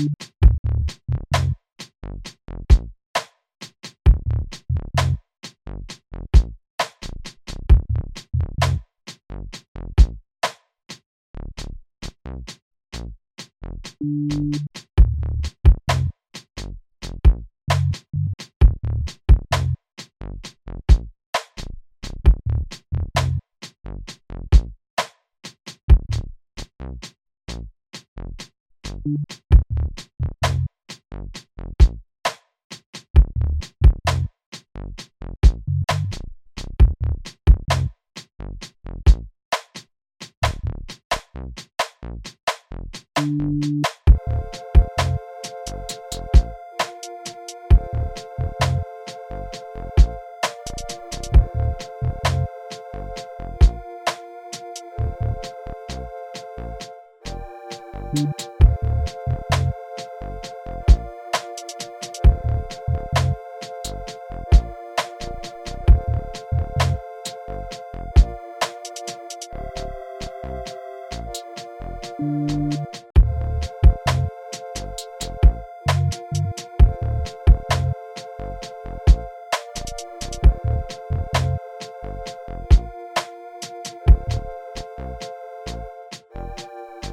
Thank mm -hmm. you.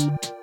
you